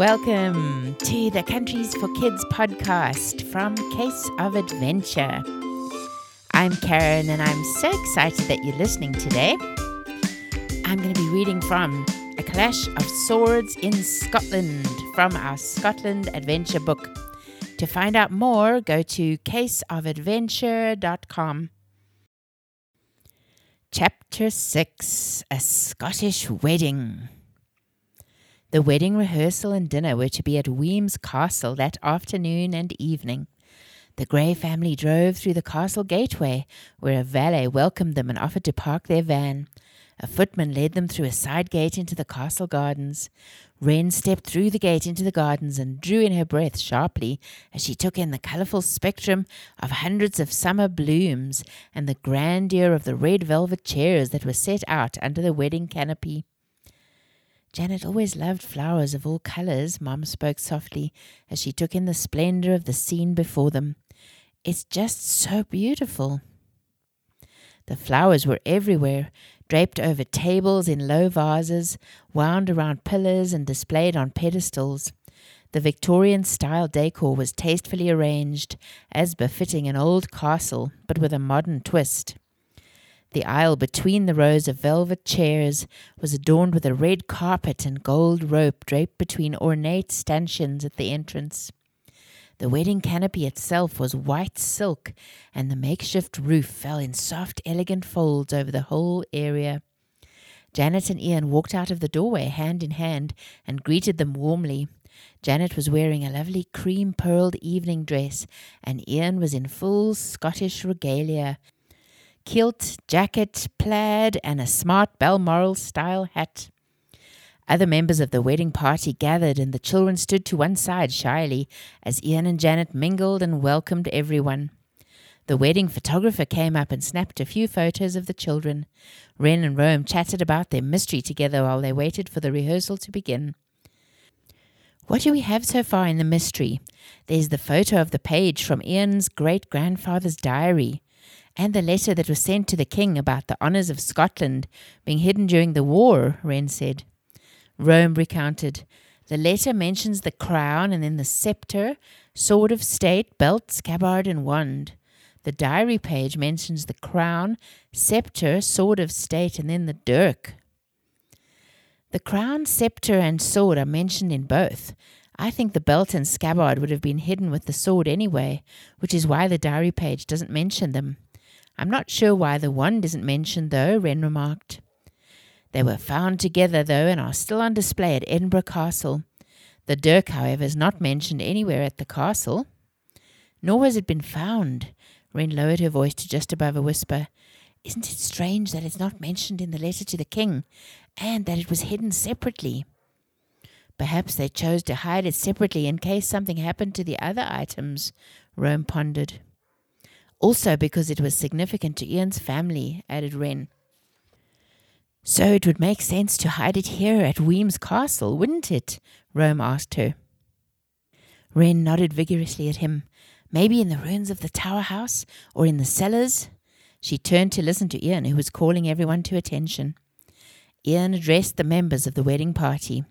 Welcome to the Countries for Kids podcast from Case of Adventure. I'm Karyn and I'm so excited that you're listening today. I'm going to be reading from A Clash of Swords in Scotland from our Scotland Adventure book. To find out more, go to caseofadventure.com. Chapter 6 A Scottish Wedding. The wedding rehearsal and dinner were to be at Wemyss Castle that afternoon and evening. The Gray family drove through the castle gateway, where a valet welcomed them and offered to park their van. A footman led them through a side gate into the castle gardens. Ren stepped through the gate into the gardens and drew in her breath sharply as she took in the colourful spectrum of hundreds of summer blooms and the grandeur of the red velvet chairs that were set out under the wedding canopy. Janet always loved flowers of all colours, Mom spoke softly as she took in the splendour of the scene before them. It's just so beautiful. The flowers were everywhere, draped over tables in low vases, wound around pillars, and displayed on pedestals. The Victorian style decor was tastefully arranged, as befitting an old castle, but with a modern twist. The aisle between the rows of velvet chairs was adorned with a red carpet and gold rope draped between ornate stanchions at the entrance. The wedding canopy itself was white silk, and the makeshift roof fell in soft, elegant folds over the whole area. Janet and Ian walked out of the doorway hand in hand and greeted them warmly. Janet was wearing a lovely cream pearled evening dress, and Ian was in full Scottish regalia kilt, jacket, plaid, and a smart Balmoral style hat. Other members of the wedding party gathered, and the children stood to one side shyly as Ian and Janet mingled and welcomed everyone. The wedding photographer came up and snapped a few photos of the children. Ren and Rome chatted about their mystery together while they waited for the rehearsal to begin. What do we have so far in the mystery? There's the photo of the page from Ian's great grandfather's diary and the letter that was sent to the king about the honours of Scotland being hidden during the war, Ren said. Rome recounted. The letter mentions the crown and then the sceptre, sword of state, belt, scabbard, and wand. The diary page mentions the crown, sceptre, sword of state, and then the dirk. The crown, sceptre, and sword are mentioned in both. I think the belt and scabbard would have been hidden with the sword anyway, which is why the diary page doesn't mention them. I'm not sure why the wand isn't mentioned, though, Ren remarked. They were found together, though, and are still on display at Edinburgh Castle. The dirk, however, is not mentioned anywhere at the castle. Nor has it been found. Ren lowered her voice to just above a whisper. Isn't it strange that it's not mentioned in the letter to the king, and that it was hidden separately? Perhaps they chose to hide it separately in case something happened to the other items, Rome pondered. Also, because it was significant to Ian's family, added Ren. So it would make sense to hide it here at Wemyss Castle, wouldn't it? Rome asked her. Ren nodded vigorously at him. Maybe in the ruins of the tower house or in the cellars? She turned to listen to Ian, who was calling everyone to attention. Ian addressed the members of the wedding party.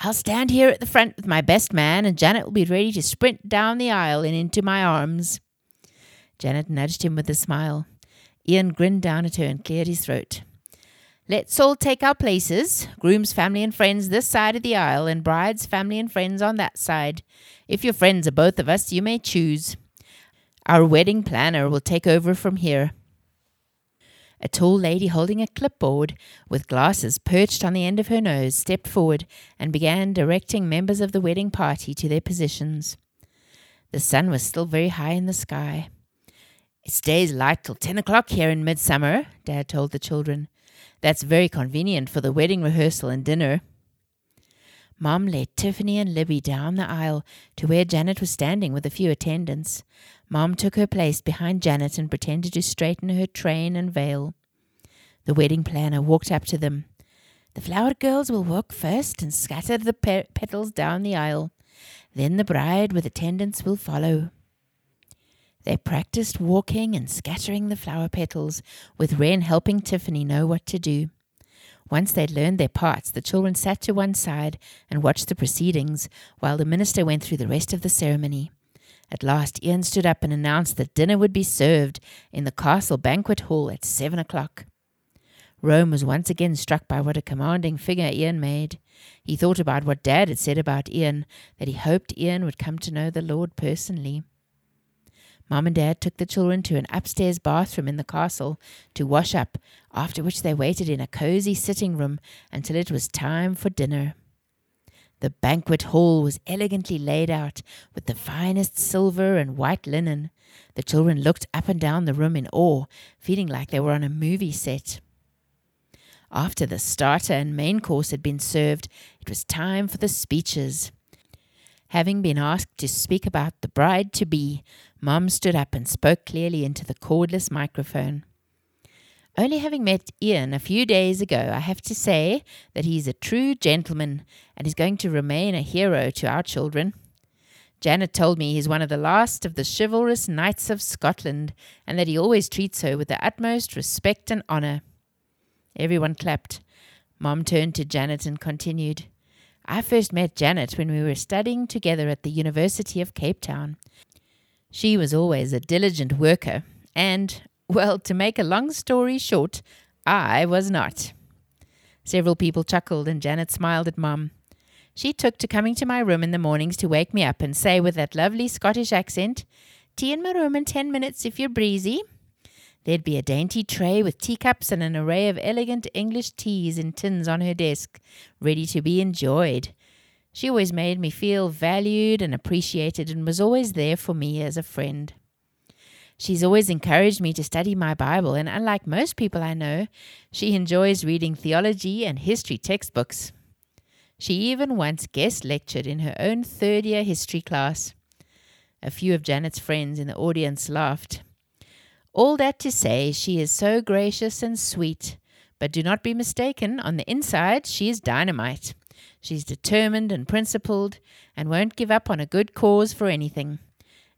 I'll stand here at the front with my best man, and Janet will be ready to sprint down the aisle and into my arms. Janet nudged him with a smile. Ian grinned down at her and cleared his throat. Let's all take our places. Groom's family and friends this side of the aisle, and bride's family and friends on that side. If your friends are both of us, you may choose. Our wedding planner will take over from here. A tall lady holding a clipboard with glasses perched on the end of her nose stepped forward and began directing members of the wedding party to their positions. The sun was still very high in the sky. It stays light till ten o'clock here in midsummer, Dad told the children. That's very convenient for the wedding rehearsal and dinner. Mom led Tiffany and Libby down the aisle to where Janet was standing with a few attendants. Mom took her place behind Janet and pretended to straighten her train and veil. The wedding planner walked up to them. The flower girls will walk first and scatter the pe- petals down the aisle. Then the bride with attendants will follow. They practiced walking and scattering the flower petals, with Ren helping Tiffany know what to do. Once they'd learned their parts, the children sat to one side and watched the proceedings while the minister went through the rest of the ceremony. At last, Ian stood up and announced that dinner would be served in the castle banquet hall at seven o'clock. Rome was once again struck by what a commanding figure Ian made. He thought about what Dad had said about Ian, that he hoped Ian would come to know the Lord personally. Mom and Dad took the children to an upstairs bathroom in the castle to wash up, after which they waited in a cozy sitting room until it was time for dinner. The banquet hall was elegantly laid out with the finest silver and white linen. The children looked up and down the room in awe, feeling like they were on a movie set. After the starter and main course had been served, it was time for the speeches. Having been asked to speak about the bride to be, Mom stood up and spoke clearly into the cordless microphone. Only having met Ian a few days ago, I have to say that he's a true gentleman and is going to remain a hero to our children. Janet told me he's one of the last of the chivalrous knights of Scotland, and that he always treats her with the utmost respect and honour. Everyone clapped. Mom turned to Janet and continued. I first met Janet when we were studying together at the University of Cape Town. She was always a diligent worker, and, well, to make a long story short, I was not. Several people chuckled, and Janet smiled at Mum. She took to coming to my room in the mornings to wake me up and say with that lovely Scottish accent, Tea in my room in ten minutes if you're breezy. There'd be a dainty tray with teacups and an array of elegant English teas in tins on her desk, ready to be enjoyed. She always made me feel valued and appreciated and was always there for me as a friend. She's always encouraged me to study my Bible, and unlike most people I know, she enjoys reading theology and history textbooks. She even once guest lectured in her own third year history class. A few of Janet's friends in the audience laughed. All that to say, she is so gracious and sweet, but do not be mistaken, on the inside, she is dynamite. She's determined and principled, and won't give up on a good cause for anything.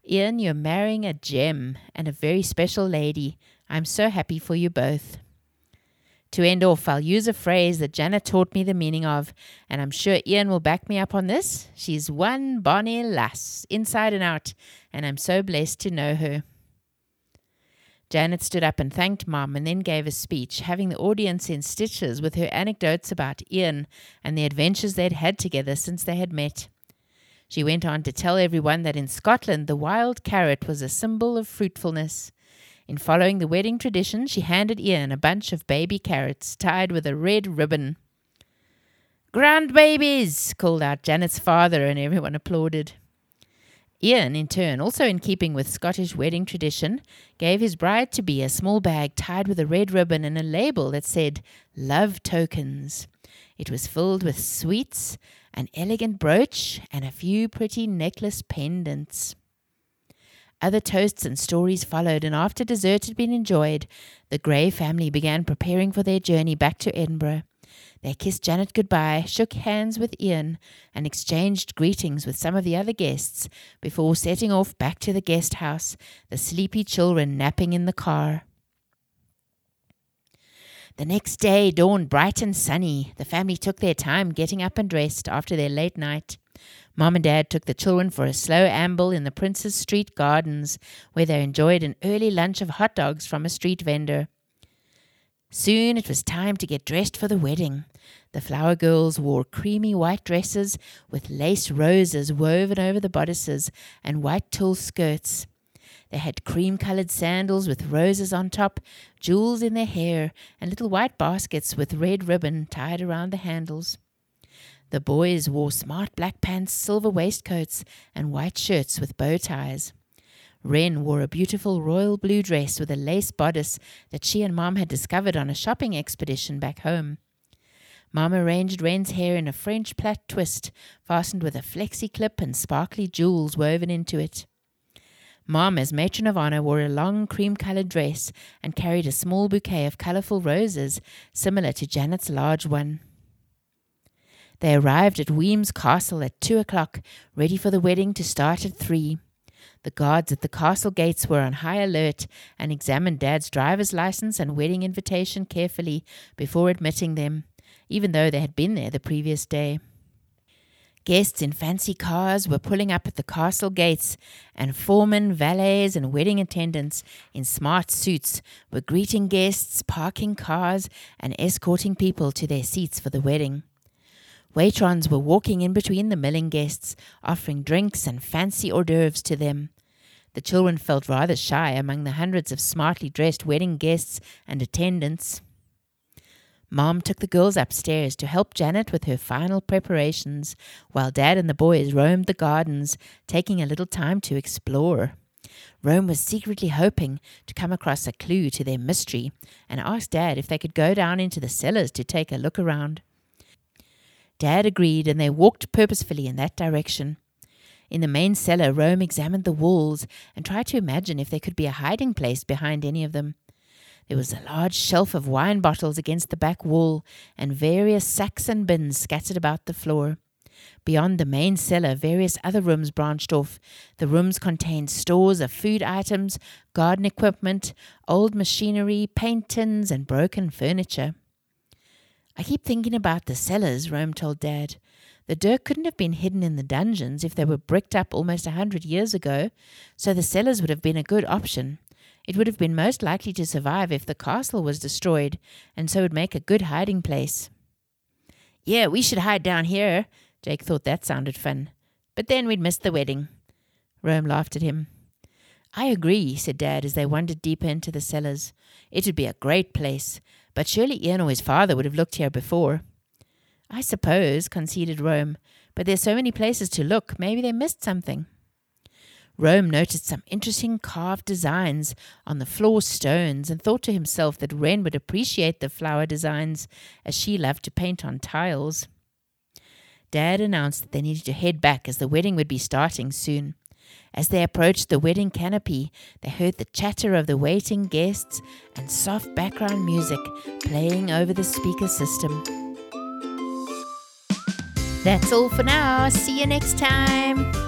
Ian, you're marrying a gem and a very special lady. I'm so happy for you both. To end off, I'll use a phrase that Janet taught me the meaning of, and I'm sure Ian will back me up on this. She's one bonny lass, inside and out, and I'm so blessed to know her. Janet stood up and thanked Mom and then gave a speech, having the audience in stitches with her anecdotes about Ian and the adventures they'd had together since they had met. She went on to tell everyone that in Scotland the wild carrot was a symbol of fruitfulness. In following the wedding tradition, she handed Ian a bunch of baby carrots tied with a red ribbon. Grand babies! called out Janet's father, and everyone applauded. Ian, in turn, also in keeping with Scottish wedding tradition, gave his bride to be a small bag tied with a red ribbon and a label that said Love Tokens. It was filled with sweets, an elegant brooch, and a few pretty necklace pendants. Other toasts and stories followed, and after dessert had been enjoyed, the Gray family began preparing for their journey back to Edinburgh. They kissed Janet goodbye, shook hands with Ian, and exchanged greetings with some of the other guests before setting off back to the guest house, the sleepy children napping in the car. The next day dawned bright and sunny. The family took their time getting up and dressed after their late night. Mom and Dad took the children for a slow amble in the Princes Street gardens, where they enjoyed an early lunch of hot dogs from a street vendor. Soon it was time to get dressed for the wedding. The flower girls wore creamy white dresses with lace roses woven over the bodices and white tulle skirts. They had cream colored sandals with roses on top, jewels in their hair, and little white baskets with red ribbon tied around the handles. The boys wore smart black pants, silver waistcoats, and white shirts with bow ties. Ren wore a beautiful royal blue dress with a lace bodice that she and Mom had discovered on a shopping expedition back home. Mom arranged Ren's hair in a French plait twist, fastened with a flexi clip and sparkly jewels woven into it. Mom, as matron of honor, wore a long cream colored dress and carried a small bouquet of colorful roses, similar to Janet's large one. They arrived at Wemyss Castle at two o'clock, ready for the wedding to start at three. The guards at the castle gates were on high alert and examined Dad's driver's license and wedding invitation carefully before admitting them. even though they had been there the previous day. Guests in fancy cars were pulling up at the castle gates, and foremen, valets, and wedding attendants in smart suits were greeting guests, parking cars, and escorting people to their seats for the wedding. Waitrons were walking in between the milling guests, offering drinks and fancy hors d'oeuvres to them. The children felt rather shy among the hundreds of smartly dressed wedding guests and attendants. Mom took the girls upstairs to help Janet with her final preparations, while Dad and the boys roamed the gardens, taking a little time to explore. Rome was secretly hoping to come across a clue to their mystery and asked Dad if they could go down into the cellars to take a look around. Dad agreed, and they walked purposefully in that direction. In the main cellar, Rome examined the walls and tried to imagine if there could be a hiding place behind any of them. There was a large shelf of wine bottles against the back wall, and various sacks and bins scattered about the floor. Beyond the main cellar, various other rooms branched off. The rooms contained stores of food items, garden equipment, old machinery, paint tins, and broken furniture. I keep thinking about the cellars, Rome told Dad. The dirk couldn't have been hidden in the dungeons if they were bricked up almost a hundred years ago, so the cellars would have been a good option. It would have been most likely to survive if the castle was destroyed, and so would make a good hiding place. Yeah, we should hide down here. Jake thought that sounded fun. But then we'd miss the wedding. Rome laughed at him. I agree, said Dad as they wandered deeper into the cellars. It would be a great place, but surely Ian or his father would have looked here before. I suppose, conceded Rome, but there's so many places to look, maybe they missed something. Rome noticed some interesting carved designs on the floor stones and thought to himself that Ren would appreciate the flower designs as she loved to paint on tiles. Dad announced that they needed to head back as the wedding would be starting soon. As they approached the wedding canopy, they heard the chatter of the waiting guests and soft background music playing over the speaker system. That's all for now. See you next time.